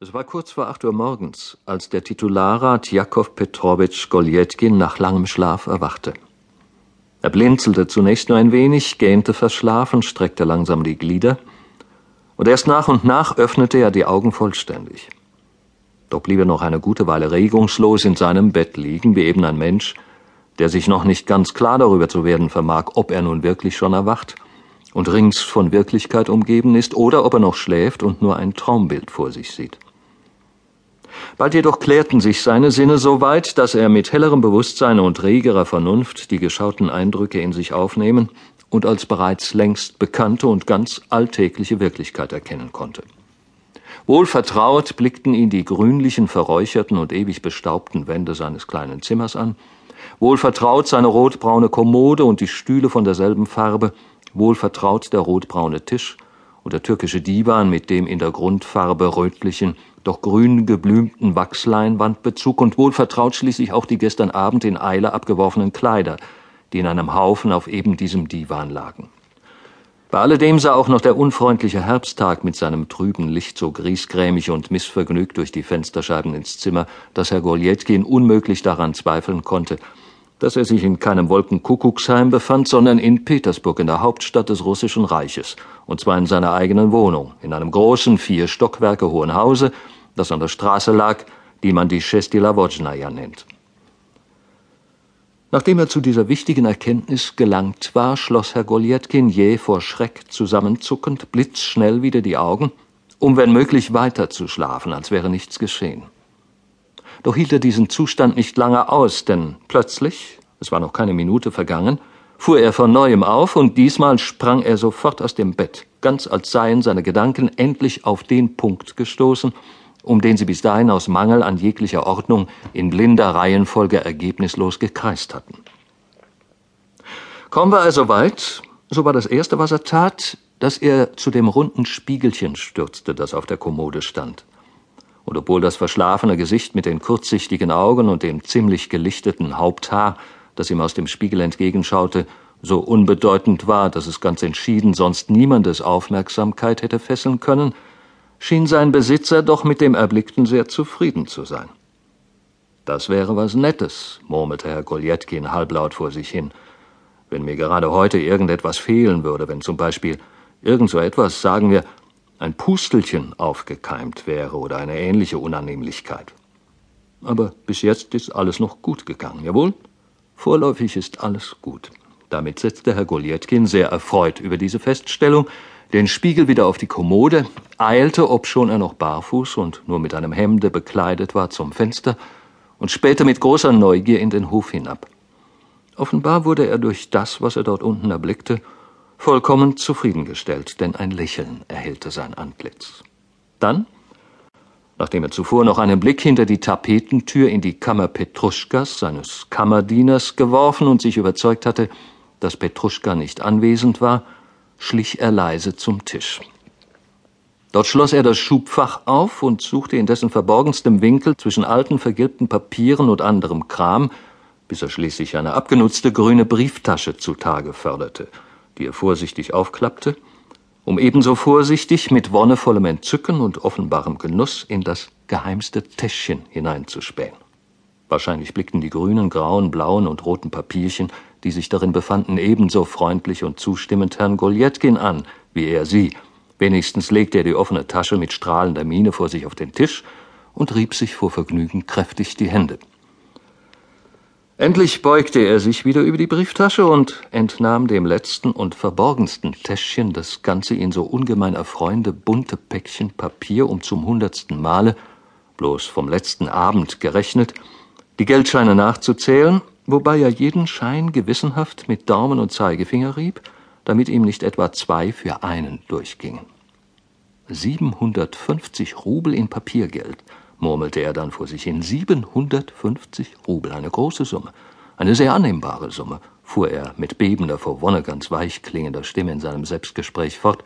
Es war kurz vor acht Uhr morgens, als der Titularrat Jakow Petrowitsch Goljetkin nach langem Schlaf erwachte. Er blinzelte zunächst nur ein wenig, gähnte verschlafen, streckte langsam die Glieder, und erst nach und nach öffnete er die Augen vollständig. Doch blieb er noch eine gute Weile regungslos in seinem Bett liegen, wie eben ein Mensch, der sich noch nicht ganz klar darüber zu werden vermag, ob er nun wirklich schon erwacht und rings von Wirklichkeit umgeben ist, oder ob er noch schläft und nur ein Traumbild vor sich sieht. Bald jedoch klärten sich seine Sinne so weit, dass er mit hellerem Bewusstsein und regerer Vernunft die geschauten Eindrücke in sich aufnehmen und als bereits längst bekannte und ganz alltägliche Wirklichkeit erkennen konnte. Wohlvertraut blickten ihn die grünlichen, verräucherten und ewig bestaubten Wände seines kleinen Zimmers an, wohlvertraut seine rotbraune Kommode und die Stühle von derselben Farbe, wohlvertraut der rotbraune Tisch und der türkische Divan mit dem in der Grundfarbe rötlichen, doch grün geblümten Wachsleinwandbezug und wohlvertraut schließlich auch die gestern Abend in Eile abgeworfenen Kleider, die in einem Haufen auf eben diesem Divan lagen. Bei alledem sah auch noch der unfreundliche Herbsttag mit seinem trüben Licht so griesgrämig und missvergnügt durch die Fensterscheiben ins Zimmer, dass Herr Goljetkin unmöglich daran zweifeln konnte, dass er sich in keinem Wolkenkuckucksheim befand, sondern in Petersburg, in der Hauptstadt des Russischen Reiches, und zwar in seiner eigenen Wohnung, in einem großen, vier Stockwerke hohen Hause, das an der Straße lag, die man die Schestilavojnaja nennt. Nachdem er zu dieser wichtigen Erkenntnis gelangt war, schloss Herr Goljetkin jäh vor Schreck zusammenzuckend blitzschnell wieder die Augen, um wenn möglich weiter zu schlafen, als wäre nichts geschehen. Doch hielt er diesen Zustand nicht lange aus, denn plötzlich, es war noch keine Minute vergangen, fuhr er von neuem auf, und diesmal sprang er sofort aus dem Bett, ganz als seien seine Gedanken endlich auf den Punkt gestoßen, um den sie bis dahin aus Mangel an jeglicher Ordnung in blinder Reihenfolge ergebnislos gekreist hatten. Kommen wir also weit, so war das Erste, was er tat, dass er zu dem runden Spiegelchen stürzte, das auf der Kommode stand und obwohl das verschlafene Gesicht mit den kurzsichtigen Augen und dem ziemlich gelichteten Haupthaar, das ihm aus dem Spiegel entgegenschaute, so unbedeutend war, dass es ganz entschieden sonst niemandes Aufmerksamkeit hätte fesseln können, schien sein Besitzer doch mit dem Erblickten sehr zufrieden zu sein. Das wäre was Nettes, murmelte Herr Goljetkin halblaut vor sich hin, wenn mir gerade heute irgendetwas fehlen würde, wenn zum Beispiel irgend so etwas, sagen wir, ein Pustelchen aufgekeimt wäre oder eine ähnliche Unannehmlichkeit. Aber bis jetzt ist alles noch gut gegangen, jawohl? Vorläufig ist alles gut. Damit setzte Herr Goljetkin, sehr erfreut über diese Feststellung, den Spiegel wieder auf die Kommode, eilte, obschon er noch barfuß und nur mit einem Hemde bekleidet war, zum Fenster und spähte mit großer Neugier in den Hof hinab. Offenbar wurde er durch das, was er dort unten erblickte, vollkommen zufriedengestellt, denn ein Lächeln erhellte sein Antlitz. Dann, nachdem er zuvor noch einen Blick hinter die Tapetentür in die Kammer Petruschkas, seines Kammerdieners, geworfen und sich überzeugt hatte, dass Petruschka nicht anwesend war, schlich er leise zum Tisch. Dort schloss er das Schubfach auf und suchte in dessen verborgenstem Winkel zwischen alten vergilbten Papieren und anderem Kram, bis er schließlich eine abgenutzte grüne Brieftasche zutage förderte – die er vorsichtig aufklappte, um ebenso vorsichtig mit wonnevollem Entzücken und offenbarem Genuss in das geheimste Täschchen hineinzuspähen. Wahrscheinlich blickten die grünen, grauen, blauen und roten Papierchen, die sich darin befanden, ebenso freundlich und zustimmend Herrn Goljetkin an, wie er sie. Wenigstens legte er die offene Tasche mit strahlender Miene vor sich auf den Tisch und rieb sich vor Vergnügen kräftig die Hände. Endlich beugte er sich wieder über die Brieftasche und entnahm dem letzten und verborgensten Täschchen das ganze ihn so ungemein erfreuende bunte Päckchen Papier, um zum hundertsten Male, bloß vom letzten Abend gerechnet, die Geldscheine nachzuzählen, wobei er jeden Schein gewissenhaft mit Daumen und Zeigefinger rieb, damit ihm nicht etwa zwei für einen durchgingen. Siebenhundertfünfzig Rubel in Papiergeld, murmelte er dann vor sich hin. 750 Rubel, eine große Summe, eine sehr annehmbare Summe, fuhr er mit bebender, vor Wonne ganz weich klingender Stimme in seinem Selbstgespräch fort,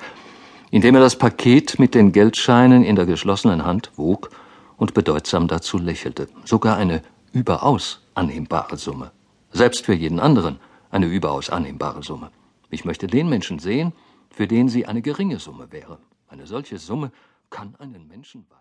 indem er das Paket mit den Geldscheinen in der geschlossenen Hand wog und bedeutsam dazu lächelte. Sogar eine überaus annehmbare Summe. Selbst für jeden anderen eine überaus annehmbare Summe. Ich möchte den Menschen sehen, für den sie eine geringe Summe wäre. Eine solche Summe kann einen Menschen weisen.